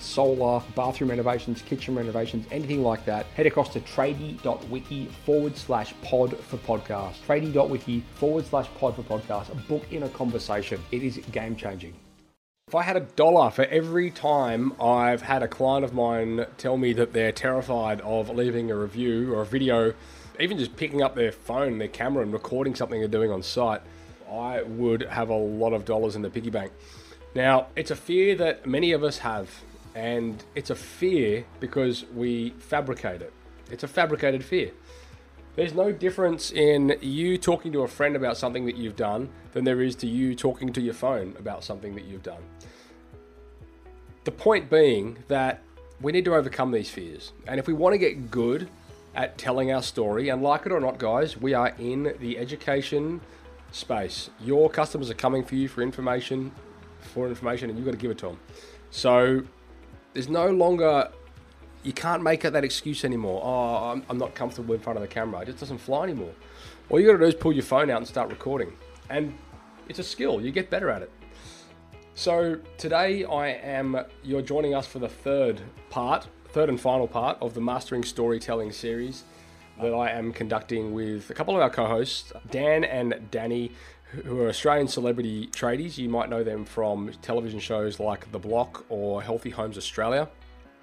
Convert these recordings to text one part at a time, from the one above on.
solar, bathroom renovations, kitchen renovations, anything like that, head across to tradie.wiki forward slash pod for podcast. Tradie.wiki forward slash pod for podcast. Book in a conversation. It is game changing. If I had a dollar for every time I've had a client of mine tell me that they're terrified of leaving a review or a video, even just picking up their phone, their camera, and recording something they're doing on site, I would have a lot of dollars in the piggy bank. Now, it's a fear that many of us have and it's a fear because we fabricate it. It's a fabricated fear. There's no difference in you talking to a friend about something that you've done than there is to you talking to your phone about something that you've done. The point being that we need to overcome these fears. And if we want to get good at telling our story, and like it or not, guys, we are in the education space. Your customers are coming for you for information, for information, and you've got to give it to them. So there's no longer you can't make that excuse anymore. Oh, I'm, I'm not comfortable in front of the camera. It just doesn't fly anymore. All you got to do is pull your phone out and start recording, and it's a skill. You get better at it. So today I am. You're joining us for the third part, third and final part of the Mastering Storytelling series that I am conducting with a couple of our co-hosts, Dan and Dani, who are Australian celebrity tradies. You might know them from television shows like The Block or Healthy Homes Australia.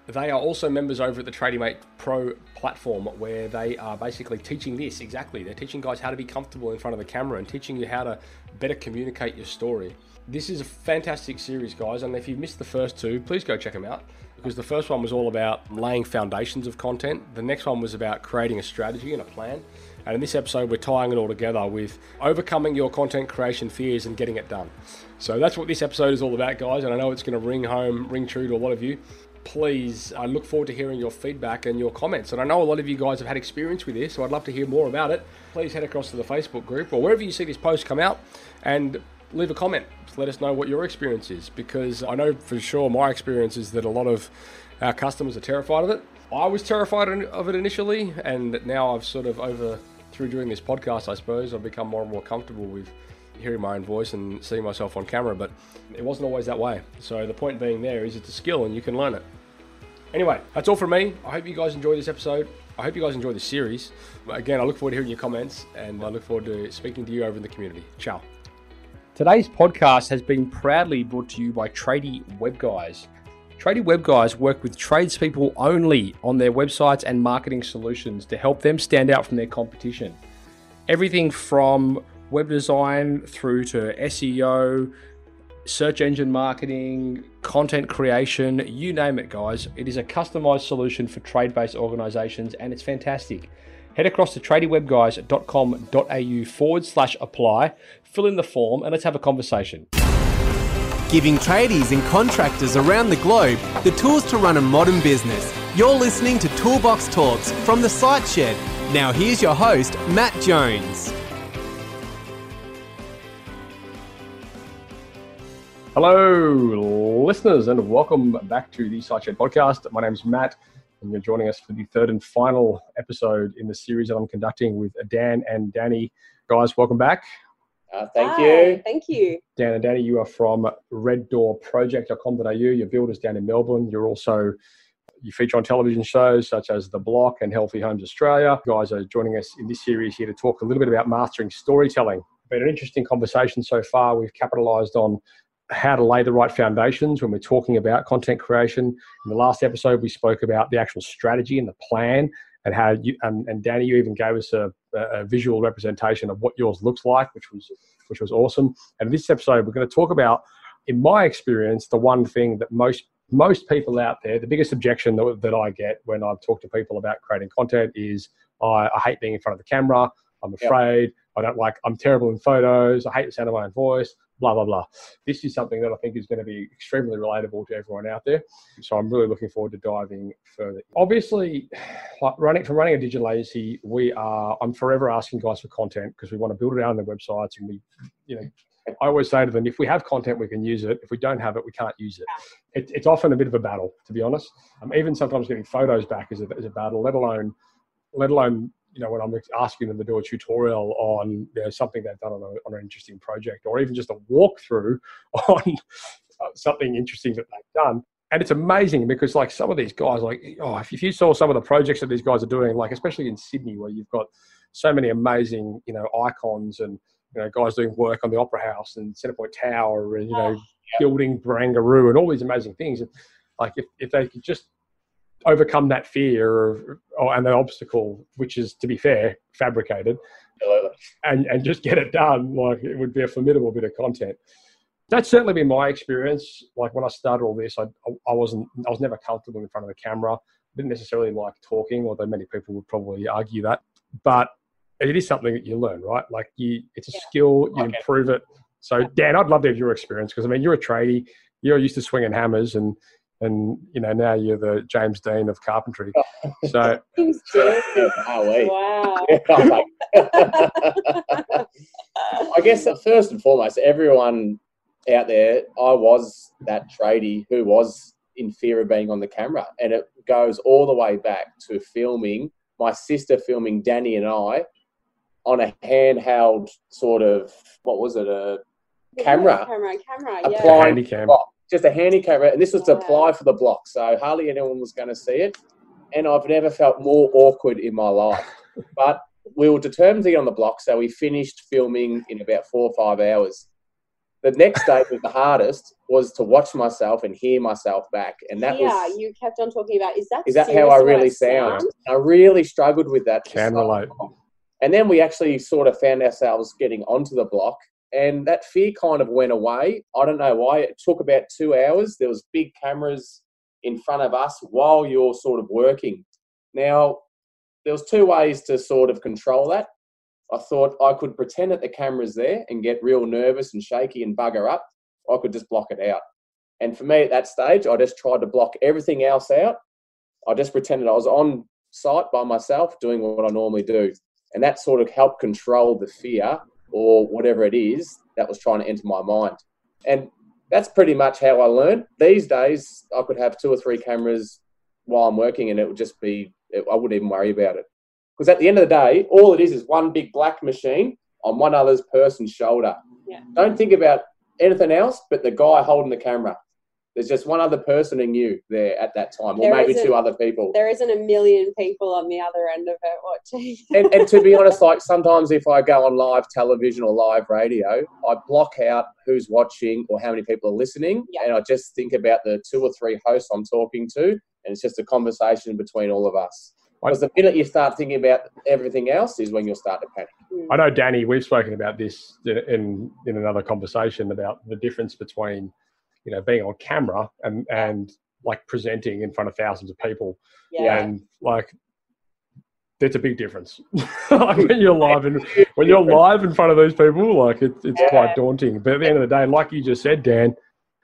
They are also members over at the TradieMate Pro platform where they are basically teaching this exactly. They're teaching guys how to be comfortable in front of the camera and teaching you how to better communicate your story. This is a fantastic series, guys, and if you've missed the first two, please go check them out because the first one was all about laying foundations of content. The next one was about creating a strategy and a plan. And in this episode, we're tying it all together with overcoming your content creation fears and getting it done. So that's what this episode is all about, guys. And I know it's going to ring home, ring true to a lot of you. Please, I look forward to hearing your feedback and your comments. And I know a lot of you guys have had experience with this, so I'd love to hear more about it. Please head across to the Facebook group or wherever you see this post come out and leave a comment. Let us know what your experience is because I know for sure my experience is that a lot of our customers are terrified of it. I was terrified of it initially, and now I've sort of over through doing this podcast, I suppose, I've become more and more comfortable with hearing my own voice and seeing myself on camera, but it wasn't always that way. So the point being there is it's a skill and you can learn it. Anyway, that's all from me. I hope you guys enjoy this episode. I hope you guys enjoy this series. Again, I look forward to hearing your comments and I look forward to speaking to you over in the community. Ciao. Today's podcast has been proudly brought to you by Tradie Web Guys. Tradie Web Guys work with tradespeople only on their websites and marketing solutions to help them stand out from their competition. Everything from web design through to SEO, search engine marketing, content creation, you name it, guys. It is a customized solution for trade based organizations and it's fantastic. Head across to tradiewebguys.com.au forward slash apply, fill in the form, and let's have a conversation giving tradies and contractors around the globe the tools to run a modern business. You're listening to Toolbox Talks from the Site Shed. Now, here's your host, Matt Jones. Hello, listeners, and welcome back to the Site Shed podcast. My name is Matt, and you're joining us for the third and final episode in the series that I'm conducting with Dan and Dani. Guys, welcome back. Uh, thank Hi, you. Thank you. Dan and Dani, you are from reddoorproject.com.au. Your builder's down in Melbourne. You're also you feature on television shows such as The Block and Healthy Homes Australia. You guys are joining us in this series here to talk a little bit about mastering storytelling. Been an interesting conversation so far. We've capitalized on how to lay the right foundations when we're talking about content creation. In the last episode, we spoke about the actual strategy and the plan and how you and, and Dani, you even gave us a, a, visual representation of what yours looks like, which was which was awesome. And this episode, we're going to talk about, in my experience, the one thing that most most people out there, the biggest objection that, that I get when I talk to people about creating content is I, I hate being in front of the camera. I'm afraid. Yep. I don't like. I'm terrible in photos. I hate the sound of my own voice. Blah blah blah. This is something that I think is going to be extremely relatable to everyone out there. So I'm really looking forward to diving further. Obviously, like running from running a digital agency, we are. I'm forever asking guys for content because we want to build it out on their websites, and we, you know. I always say to them, if we have content, we can use it. If we don't have it, we can't use it. it it's often a bit of a battle, to be honest. Um, even sometimes getting photos back is a, is a battle, let alone, let alone you know, when I'm asking them to do a tutorial on you know, something they've done on, a, on an interesting project, or even just a walkthrough on uh, something interesting that they've done. And it's amazing because, like, some of these guys, like, oh, if you saw some of the projects that these guys are doing, like, especially in Sydney, where you've got so many amazing, you know, icons and you know, guys doing work on the Opera House and Centrepoint Tower, and you know, oh, yeah. building Barangaroo and all these amazing things. Like, if, if they could just overcome that fear of, oh, and the obstacle, which is, to be fair, fabricated, and, and just get it done, like it would be a formidable bit of content. That's certainly been my experience. Like when I started all this, I, I wasn't, I was never comfortable in front of the camera. Didn't necessarily like talking, although many people would probably argue that. But it is something that you learn, right? Like you, it's a yeah. skill, you okay. improve it. So Dan, I'd love to have your experience because I mean, you're a tradie, you're used to swinging hammers, and and you know now you're the James Dean of carpentry. Oh. So wow. I guess first and foremost, everyone out there, I was that tradie who was in fear of being on the camera, and it goes all the way back to filming my sister filming Dani and I on a handheld sort of what was it a camera camera camera yeah. Handy applying just a Handycam camera, and this was to apply for the block, so hardly anyone was going to see it. And I've never felt more awkward in my life. But we were determined to get on the block, so we finished filming in about four or five hours. The next day was the hardest was to watch myself and hear myself back, and that was yeah, was. you kept on talking about. Is that is that how I really sound? sound? I really struggled with that. Can relate. And then we actually sort of found ourselves getting onto the block, and that fear kind of went away. I don't know why. It took about two hours. There was big cameras in front of us while you're sort of working. Now, there was two ways to sort of control that. I thought I could pretend that the camera's there and get real nervous and shaky and bugger up. I could just block it out. And for me at that stage, I just tried to block everything else out. I just pretended I was on site by myself doing what I normally do. And that sort of helped control the fear or whatever it is that was trying to enter my mind. And that's pretty much how I learned. These days, I could have two or three cameras while I'm working, and it would just be, I wouldn't even worry about it. Because at the end of the day, all it is is one big black machine on one other person's shoulder. Yeah. Don't think about anything else but the guy holding the camera. There's just one other person in you there at that time, or there maybe two other people. There isn't a million people on the other end of it watching. and, and to be honest, like sometimes if I go on live television or live radio, I block out who's watching or how many people are listening, and I just think about the two or three hosts I'm talking to, and it's just a conversation between all of us. Because the minute you start thinking about everything else is when you'll start to panic. Hmm. I know, Dani, we've spoken about this in in another conversation about the difference between you know being on camera and and like presenting in front of thousands of people. Yeah. and like that's a big difference. Like when you're live and when you're live in front of those people like it, it's yeah. quite daunting. But at the end of the day like you just said dan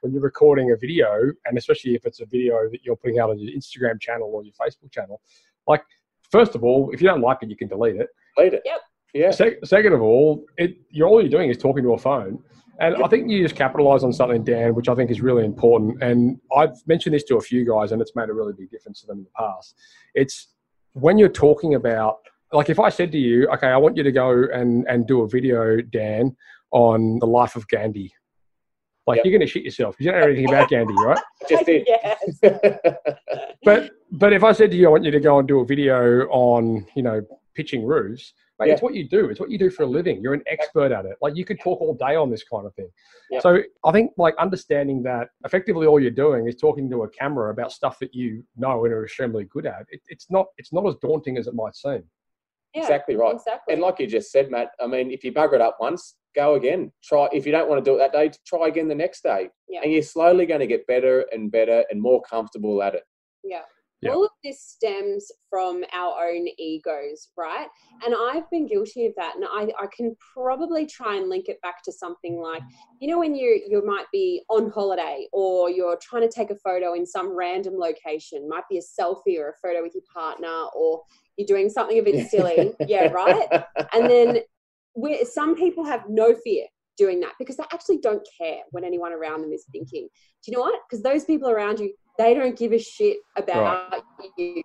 when you're recording a video and especially if it's a video that you're putting out on your instagram channel or your facebook channel like first of all if you don't like it you can delete it. Delete it. Yep. Yeah. Se- second of all it you're all you're doing is talking to a phone and I think you just capitalize on something, Dan, which I think is really important. And I've mentioned this to a few guys, and it's made a really big difference to them in the past. It's when you're talking about, like, if I said to you, okay, I want you to go and, and do a video, Dan, on the life of Gandhi. Like, yep. you're going to shit yourself because you don't know anything about Gandhi, right? Just did. but, but if I said to you, I want you to go and do a video on, you know, pitching roofs, Mate, yeah. It's what you do. It's what you do for a living. You're an expert at it. Like you could talk all day on this kind of thing. Yeah. So I think like understanding that effectively all you're doing is talking to a camera about stuff that you know and are extremely good at. It, it's not it's not as daunting as it might seem. Yeah, exactly right. Exactly. And like you just said, Matt, I mean, if you bugger it up once, go again. Try if you don't want to do it that day, try again the next day. Yeah. And you're slowly going to get better and better and more comfortable at it. Yeah. Yeah. All of this stems from our own egos, right? And I've been guilty of that. And I, I can probably try and link it back to something like, you know, when you you might be on holiday or you're trying to take a photo in some random location, might be a selfie or a photo with your partner, or you're doing something a bit silly. yeah, right. And then we some people have no fear doing that because they actually don't care what anyone around them is thinking. Do you know what? Because those people around you, they don't give a shit about you.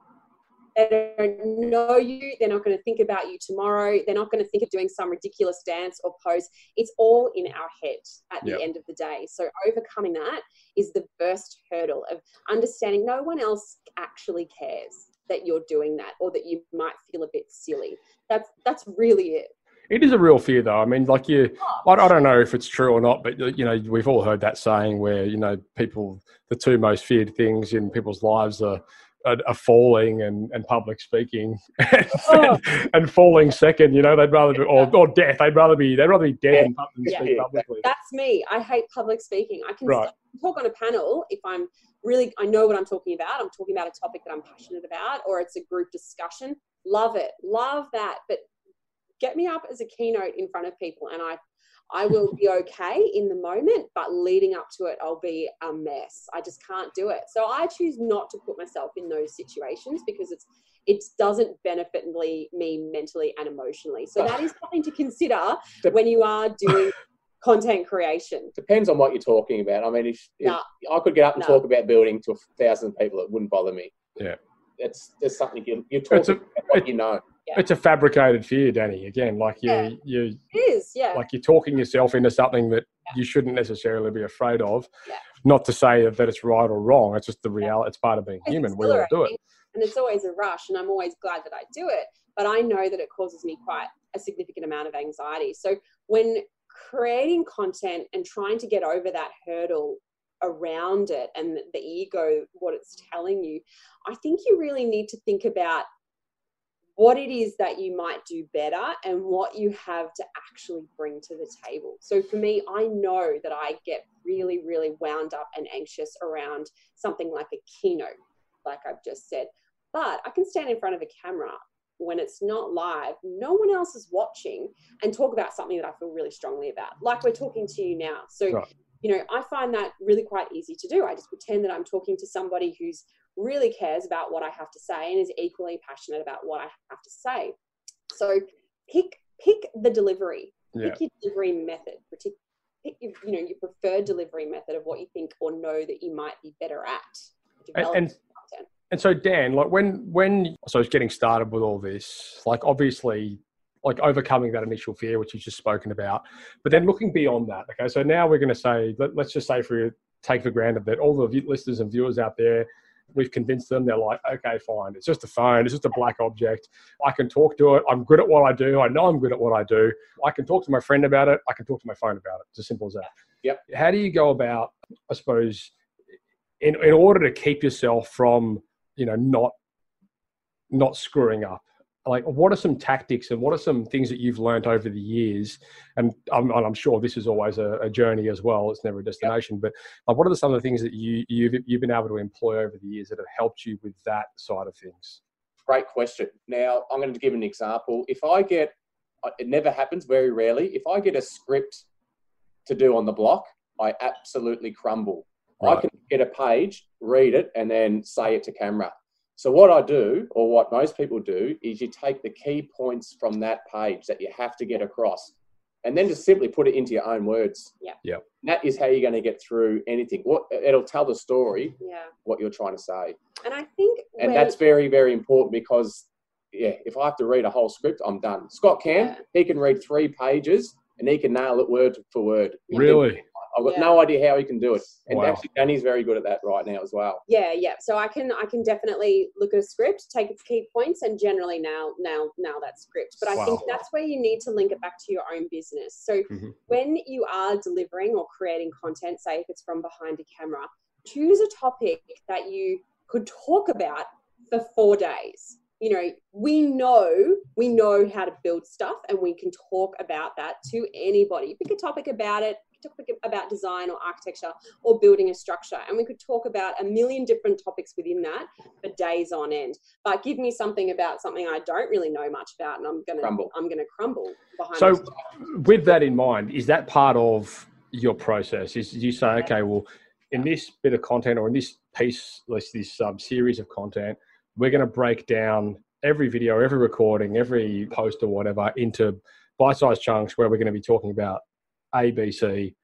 They don't know you. They're not going to think about you tomorrow. They're not going to think of doing some ridiculous dance or pose. It's all in our head at the Yep. end of the day. So overcoming that is the first hurdle of understanding no one else actually cares that you're doing that or that you might feel a bit silly. That's that's really it. It is a real fear, though. I mean, like you, I, I don't know if it's true or not, but you know, we've all heard that saying where you know people, the two most feared things in people's lives are. Are, are falling and, and public speaking, and, Oh. and falling second. You know, they'd rather be, or, or death. They'd rather be they'd rather be dead than than Yeah. speak publicly. That's me. I hate public speaking. I can Right. talk on a panel if I'm really, I know what I'm talking about. I'm talking about a topic that I'm passionate about, or it's a group discussion. Love it. Love that. But get me up as a keynote in front of people and I I will be okay in the moment, but leading up to it, I'll be a mess. I just can't do it. So I choose not to put myself in those situations because it's it doesn't benefit me me mentally and emotionally. So that is something to consider when you are doing content creation. Depends on what you're talking about. I mean, if, if No. I could get up and No. talk about building to a thousand people, it wouldn't bother me. Yeah. It's there's something you, you're talking a- about what it- you know. It's a fabricated fear, Dani. Again, like you, Yeah. you, It is, yeah. like you're talking yourself into something that you shouldn't necessarily be afraid of. Yeah. Not to say that, that it's right or wrong. It's just the reality. It's part of being It's human. We all do it. And it's always a rush, and I'm always glad that I do it. But I know that it causes me quite a significant amount of anxiety. So when creating content and trying to get over that hurdle around it and the ego, what it's telling you, I think you really need to think about what it is that you might do better and what you have to actually bring to the table. So for me, I know that I get really, really wound up and anxious around something like a keynote, like I've just said. But I can stand in front of a camera when it's not live, no one else is watching, and talk about something that I feel really strongly about, like we're talking to you now. So, Right. you know, I find that really quite easy to do. I just pretend that I'm talking to somebody who's really cares about what I have to say and is equally passionate about what I have to say. So pick pick the delivery. Yeah. Pick your delivery method. Pick your, you know your preferred delivery method of what you think or know that you might be better at. And, and and so Dan, like when when so I was getting started with all this, like obviously like overcoming that initial fear, which you've just spoken about, but then looking beyond that. Okay, so now we're going to say, let, let's just say for you take for granted that all the listeners and viewers out there, we've convinced them. They're like, okay, fine, it's just a phone, it's just a black object. I can talk to it. I'm good at what I do. I know I'm good at what I do. I can talk to my friend about it. I can talk to my phone about it. It's as simple as that. Yep. How do you go about, I suppose, in in order to keep yourself from you know not not screwing up like what are some tactics and what are some things that you've learned over the years and i'm, and I'm sure this is always a, a journey as well it's never a destination but like, what are the, some of the things that you you've, you've been able to employ over the years that have helped you with that side of things Great question. Now, I'm going to give an example. If I get, it never happens, very rarely. If I get a script to do on the block, I absolutely crumble. I can get a page, read it, and then say it to camera. So, what I do, or what most people do, is you take the key points from that page that you have to get across, and then just simply put it into your own words. Yeah. Yep. And that is how you're going to get through anything. What it'll tell the story, Yeah. what you're trying to say And I think and when- that's very very important because yeah if i have to read a whole script i'm done Scott Cam Yeah. he can read three pages and he can nail it word for word really i've got Yeah. no idea how he can do it. And Wow. actually Dani's very good at that right now as well. Yeah yeah. So i can i can definitely look at a script take its key points and generally nail nail nail that script. But i think that's where you need to link it back to your own business. So Mhm. when you are delivering or creating content say if it's from behind a camera choose a topic that you could talk about for four days. You know we know we know how to build stuff and we can talk about that to anybody. Pick a topic about it could talk about design or architecture or building a structure, and we could talk about a million different topics within that for days on end. But give me something about something I don't really know much about, and I'm gonna Crumble. I'm gonna crumble behind. So, with that in mind, is that part of your process? Is you say, okay, well, in this bit of content or in this piece, this this um, series of content, we're going to break down every video, every recording, every post or whatever into bite-sized chunks where we're going to be talking about A, B, C,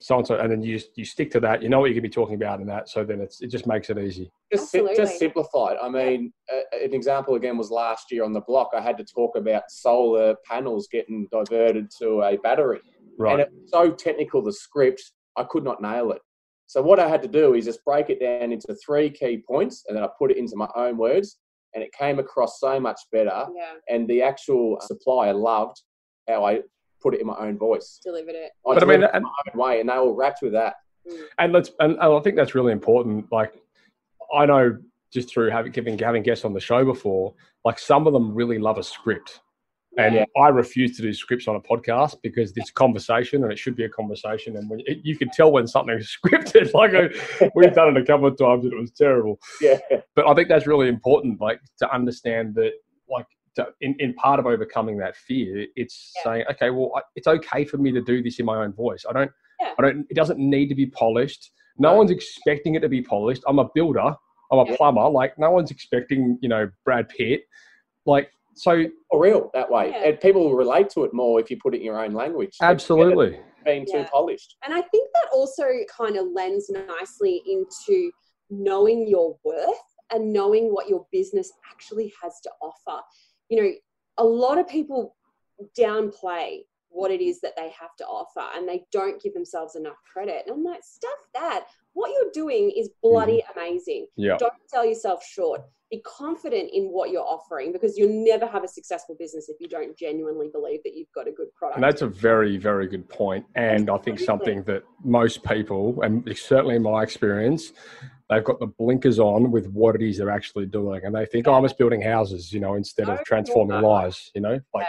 so and so, and then you just, you stick to that. You know what you're going to be talking about in that, so then it's it just makes it easy. just si- just simplified. I mean, uh, an example again was last year on the block. I had to talk about solar panels getting diverted to a battery, and Right. it was so technical the script I could not nail it. So what I had to do is just break it down into three key points, and then I put it into my own words, and it came across so much better. yeah, And the actual supplier loved how I put it in my own voice. delivered it. I But I mean, delivered it and- my own way, and they all wrapped with that. Mm. and let's and, and I think that's really important. Like I know just through having having having guests on the show before, like some of them really love a script. And Yeah. I refuse to do scripts on a podcast because it's conversation and it should be a conversation. And when, it, you can tell when something's scripted. Like I, we've done it a couple of times and it was terrible. Yeah, But I think that's really important, like to understand that, like to, in, in part of overcoming that fear, it's Yeah. saying, okay, well, I, it's okay for me to do this in my own voice. I don't, Yeah. I don't. It doesn't need to be polished. No No. one's expecting it to be polished. I'm a builder. I'm a Yeah. plumber. Like no one's expecting, you know, Brad Pitt. Like so, or real that way, Yeah. and people will relate to it more if you put it in your own language. absolutely. being too polished. And I think that also kind of lends nicely into knowing your worth and knowing what your business actually has to offer. You know, a lot of people downplay what it is that they have to offer and they don't give themselves enough credit. And I'm like, stuff that. What you're doing is bloody mm-hmm. amazing. Yeah. Don't sell yourself short. Be confident in what you're offering because you'll never have a successful business if you don't genuinely believe that you've got a good product. And that's a very, very good point. And I think something that most people, and certainly in my experience, they've got the blinkers on with what it is they're actually doing. And they think, oh, I'm just building houses, you know, instead No, of transforming lives, you know? Like,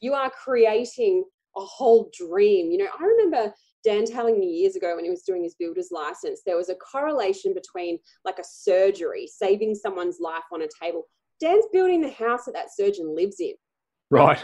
you are creating a whole dream. You know, I remember Dan telling me years ago when he was doing his builder's license, there was a correlation between like a surgery, saving someone's life on a table. Dan's building the house that that surgeon lives in. right.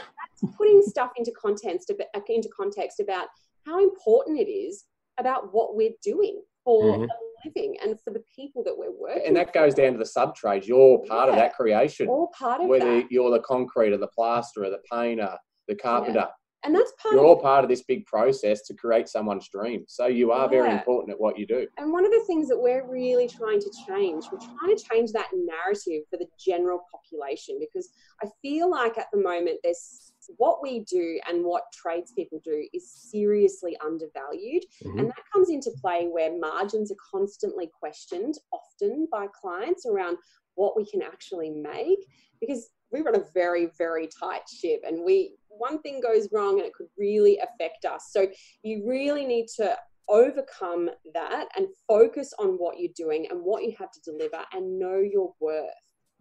Putting stuff into context, into context about how important it is about what we're doing for Mhm. a living and for the people that we're working. And that goes down to the sub trades. You're part of that creation. all part of Whether that. you're the concreter, the plasterer, the painter, the carpenter, And that's part you're of all part of this big process to create someone's dream. So you are very important at what you do. And one of the things that we're really trying to change, we're trying to change that narrative for the general population because I feel like at the moment there's what we do and what tradespeople do is seriously undervalued. Mhm. And that comes into play where margins are constantly questioned, often by clients around what we can actually make because we run a very, very tight ship and we one thing goes wrong and it could really affect us. So you really need to overcome that and focus on what you're doing and what you have to deliver and know your worth.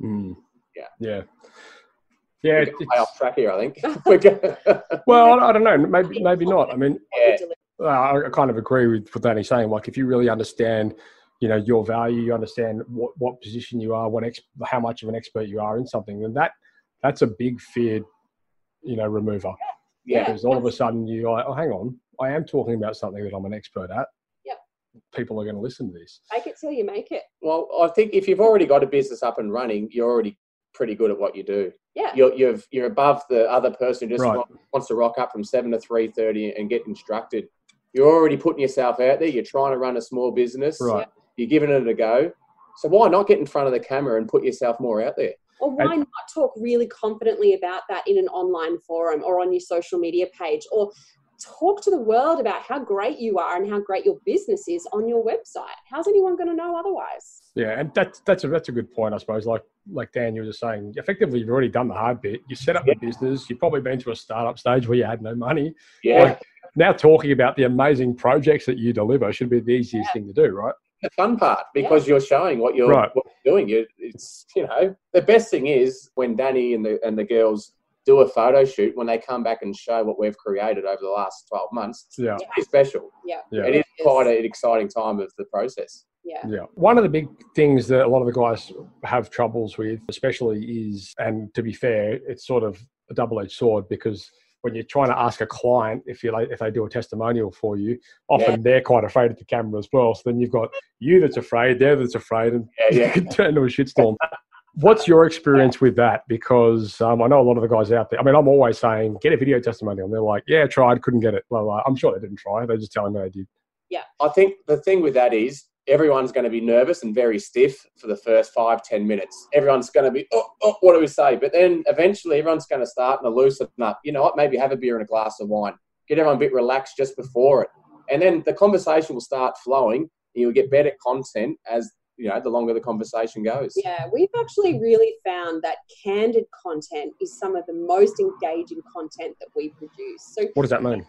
Mm. Yeah. Yeah. Yeah. We're it's- way off track here, I think. We're gonna- well, I, I don't know. Maybe, maybe not. I mean, Yeah. I I kind of agree with what Dani's saying. Like, if you really understand, you know, your value, you understand what, what position you are, what ex- how much of an expert you are in something, then that that's a big fear, you know, remover. yeah. Because all of a sudden you're like, oh, hang on, I am talking about something that I'm an expert at. Yep. People are going to listen to this. Make it till you make it. Well, I think if you've already got a business up and running, you're already pretty good at what you do. Yeah. You're you've, you're above the other person who just Right. wants to rock up from seven to three thirty and get instructed. You're already putting yourself out there. You're trying to run a small business. Right. You're giving it a go. So why not get in front of the camera and put yourself more out there? Or why not talk really confidently about that in an online forum or on your social media page? Or talk to the world about how great you are and how great your business is on your website. How's anyone going to know otherwise? Yeah, and that's that's a that's a good point, I suppose. Like like Dan, you were just saying, effectively, you've already done the hard bit. You set up the business. You've probably been to a startup stage where you had no money. Yeah. Like, now talking about the amazing projects that you deliver should be the easiest thing to do, right? the fun part because you're showing what you're, Right. what you're doing. You, it's you know the best thing is when Dani and the and the girls do a photo shoot when they come back and show what we've created over the last 12 months. Yeah. It's pretty special. Yeah. Yeah. It is quite an exciting time of the process. Yeah. Yeah. One of the big things that a lot of the guys have troubles with, especially, is, and to be fair, it's sort of a double edged sword because when you're trying to ask a client if you like if they do a testimonial for you, often Yeah. they're quite afraid of the camera as well. So then you've got you that's afraid, they're that's afraid, and Yeah, yeah. you can turn into a shitstorm. What's your experience with that? Because um, I know a lot of the guys out there. I mean, I'm always saying get a video testimonial, and they're like, "Yeah, tried, couldn't get it." Blah, blah. I'm sure they didn't try. They're just telling me they did. Yeah, I think the thing with that is everyone's going to be nervous and very stiff for the first five, ten minutes. Everyone's going to be, oh, oh, what do we say? But then eventually everyone's going to start and loosen up. You know what? Maybe have a beer and a glass of wine. Get everyone a bit relaxed just before it. And then the conversation will start flowing and you'll get better content as, you know, the longer the conversation goes. Yeah, we've actually really found that candid content is some of the most engaging content that we produce. So What does that mean?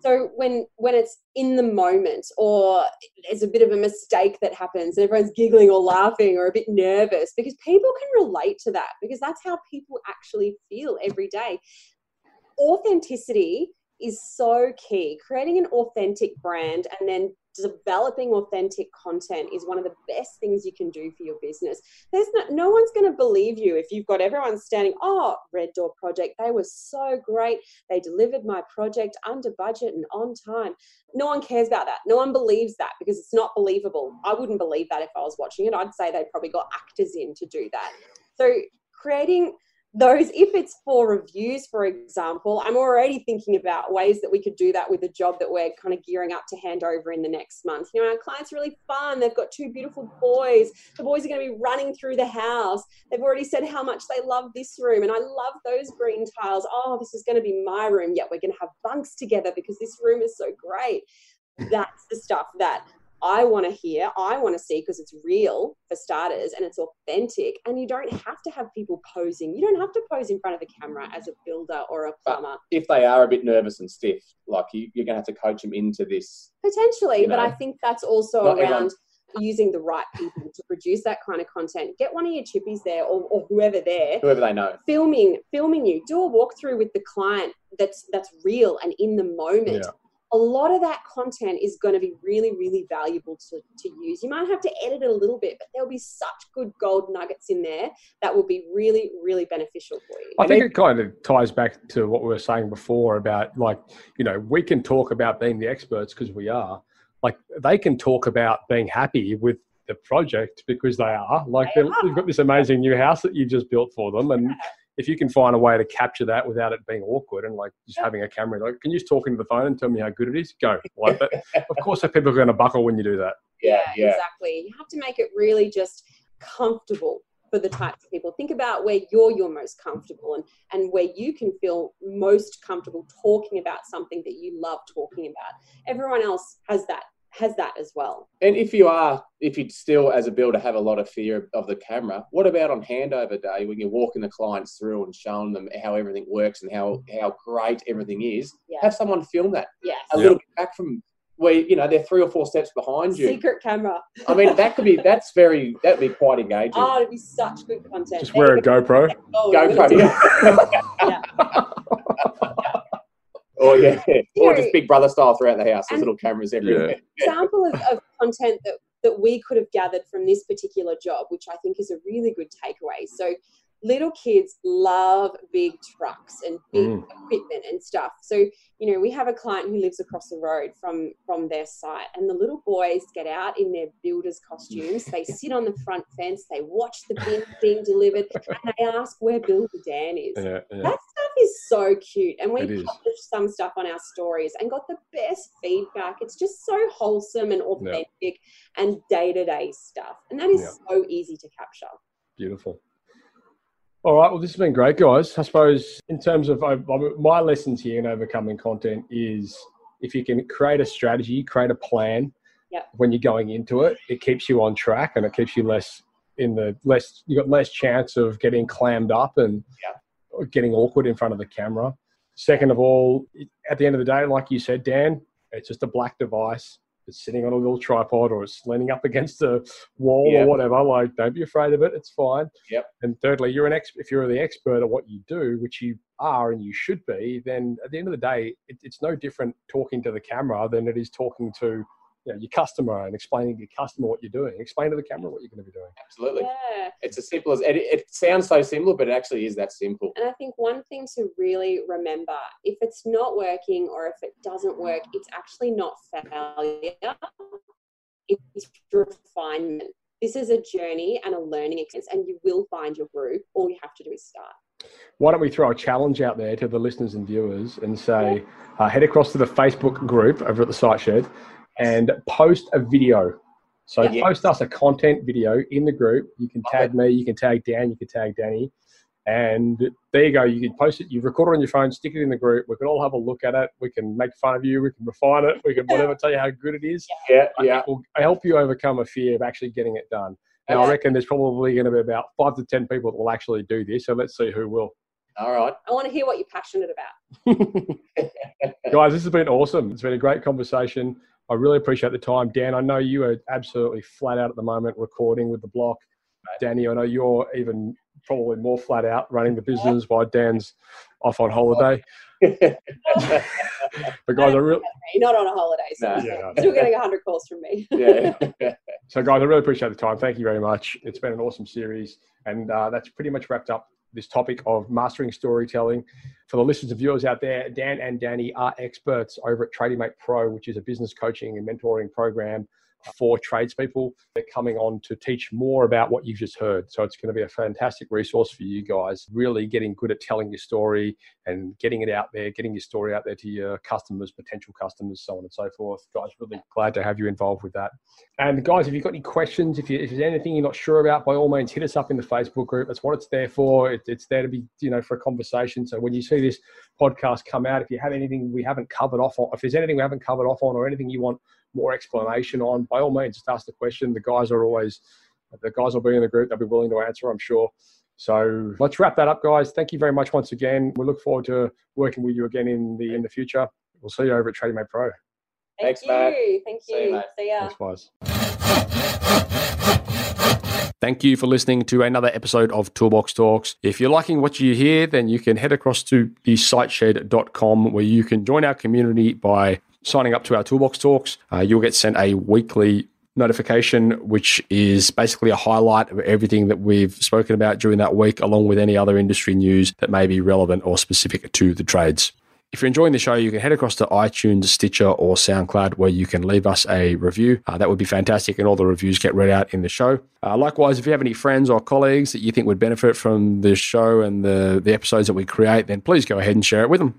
so when when it's in the moment or there's a bit of a mistake that happens and everyone's giggling or laughing or a bit nervous because people can relate to that because that's how people actually feel every day authenticity is so key creating an authentic brand and then developing authentic content is one of the best things you can do for your business there's no, no one's going to believe you if you've got everyone standing oh red door project they were so great they delivered my project under budget and on time. No one cares about that. No one believes that because it's not believable. I wouldn't believe that if I was watching it. I'd say they probably got actors in to do that. So creating those, if it's for reviews, for example, I'm already thinking about ways that we could do that with a job that we're kind of gearing up to hand over in the next month. You know, our client's are really fun. They've got two beautiful boys. The boys are going to be running through the house. They've already said how much they love this room, and I love those green tiles. Oh, this is going to be my room. Yet we're going to have bunks together because this room is so great. That's the stuff that I want to hear, I want to see because it's real for starters and it's authentic. And you don't have to have people posing. You don't have to pose in front of the camera as a builder or a plumber. If they are a bit nervous and stiff, like you, you're going to have to coach them into this. Potentially, You but I think that's also around everyone- using the right people to produce that kind of content. Get one of your chippies there or, or whoever there Whoever they know. filming filming you do a walkthrough with the client that's that's real and in the moment Yeah. A lot of that content is going to be really really valuable to, to use you might have to edit it a little bit but there'll be such good gold nuggets in there that will be really really beneficial for you I think it kind of ties back to what we were saying before about like, you know, we can talk about being the experts because we are. Like they can talk about being happy with the project because they are. Like They they've are. they've got this amazing new house that you just built for them, and if you can find a way to capture that without it being awkward and like just having a camera, like, can you just talk into the phone and tell me how good it is? Go. Like that. of course, that people are going to buckle when you do that. Yeah, yeah. exactly you have to make it really just comfortable for the types of people think about where you're your most comfortable and and where you can feel most comfortable talking about something that you love talking about everyone else has that has that as well And if you are, if you still, as a builder, have a lot of fear of the camera, what about on handover day when you're walking the clients through and showing them how everything works and how how great everything is? Yeah. Have someone film that yes a little bit back from where you know they're three or four steps behind you. secret camera I mean, that could be that's very that'd be quite engaging. oh it'd be such good content Just wear a GoPro. Oh, GoPro, yeah. or yeah, or just Big Brother style throughout the house. There's little cameras everywhere. example of, of content that, that we could have gathered from this particular job, which I think is a really good takeaway. So, little kids love big trucks and big Mm. equipment and stuff. So, you know, we have a client who lives across the road from from their site, and the little boys get out in their builders' costumes. They sit on the front fence, they watch the bin being delivered, and they ask where Builder Dan is. Yeah, yeah. That stuff is so cute. And we published some stuff on our stories and got the best feedback. It's just so wholesome and authentic and day to day stuff. And that is Yeah. so easy to capture. Beautiful. All right. Well, this has been great, guys. I suppose in terms of my lessons here in overcoming content is if you can create a strategy, create a plan Yep. when you're going into it, it keeps you on track and it keeps you less in the less you got less chance of getting clammed up and or getting awkward in front of the camera. Second of all, at the end of the day, like you said, Dan, it's just a black device. It's sitting on a little tripod or it's leaning up against a wall Yep. or whatever. Like, don't be afraid of it. It's fine. Yep. And thirdly, you're an ex- if you're the expert at what you do, which you are and you should be, then at the end of the day, it, it's no different talking to the camera than it is talking to you know, your customer and explaining to your customer what you're doing. Explain to the camera what you're going to be doing. Absolutely. Yeah. It's as simple as it, it sounds so simple, but it actually is that simple. And I think one thing to really remember if it's not working or if it doesn't work, it's actually not failure, it's refinement. This is a journey and a learning experience, and you will find your groove. All you have to do is start. Why don't we throw a challenge out there to the listeners and viewers and say, uh, head across to the Facebook group over at the Site Shed and post a video. So Yeah. post us a content video in the group. You can tag me, you can tag Dan, you can tag Dani. And there you go. You can post it. You record it on your phone, stick it in the group. We can all have a look at it. We can make fun of you. We can refine it. We can whatever, tell you how good it is. Yeah, I yeah. think will help you overcome a fear of actually getting it done. And I reckon there's probably going to be about five to 10 people that will actually do this. So let's see who will. All right. I want to hear what you're passionate about. Guys, this has been awesome. It's been a great conversation. I really appreciate the time. Dan, I know you are absolutely flat out at the moment recording with the block. Dani, I know you're even probably more flat out running the business while Dan's off on holiday. But guys, I really not on a holiday, so No. yeah. still getting 100 calls from me. yeah. So, guys, I really appreciate the time. Thank you very much. It's been an awesome series. And uh, that's pretty much wrapped up this topic of mastering storytelling. For the listeners and viewers out there, Dan and Dani are experts over at TradieMate Pro, which is a business coaching and mentoring program for tradespeople. They're coming on to teach more about what you've just heard. So it's going to be a fantastic resource for you guys, really getting good at telling your story and getting it out there, getting your story out there to your customers, potential customers, so on and so forth. Guys, really glad to have you involved with that. And guys, if you've got any questions, if, you, if there's anything you're not sure about, by all means, hit us up in the Facebook group. That's what it's there for. It, it's there to be, you know, for a conversation. So when you see this podcast come out, if you have anything we haven't covered off on, if there's anything we haven't covered off on, or anything you want more explanation on, by all means, just ask the question. The guys are always, the guys will be in the group. They'll be willing to answer, I'm sure. So let's wrap that up, guys. Thank you very much once again. We look forward to working with you again in the in the future. We'll see you over at TradieMate Pro. Thank Thanks, you. Matt. Thank See you, you. mate. See ya. Thanks, guys. Thank you for listening to another episode of Toolbox Talks. If you're liking what you hear, then you can head across to the siteshed.com where you can join our community by signing up to our Toolbox Talks. Uh, you'll get sent a weekly notification, which is basically a highlight of everything that we've spoken about during that week, along with any other industry news that may be relevant or specific to the trades. If you're enjoying the show, you can head across to iTunes, Stitcher, or SoundCloud where you can leave us a review. Uh, that would be fantastic, and all the reviews get read out in the show. Uh, likewise, if you have any friends or colleagues that you think would benefit from the show and the, the episodes that we create, then please go ahead and share it with them.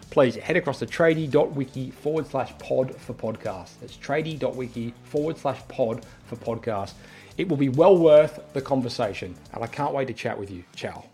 please head across to tradie.wiki forward slash pod for podcast. That's tradie.wiki forward slash pod for podcast. It will be well worth the conversation, and I can't wait to chat with you. Ciao.